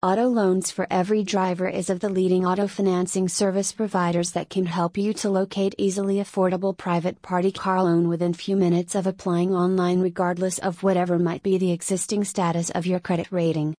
Auto Loans for Every Driver is of the leading auto financing service providers that can help you to locate easily affordable private party car loan within few minutes of applying online regardless of whatever might be the existing status of your credit rating.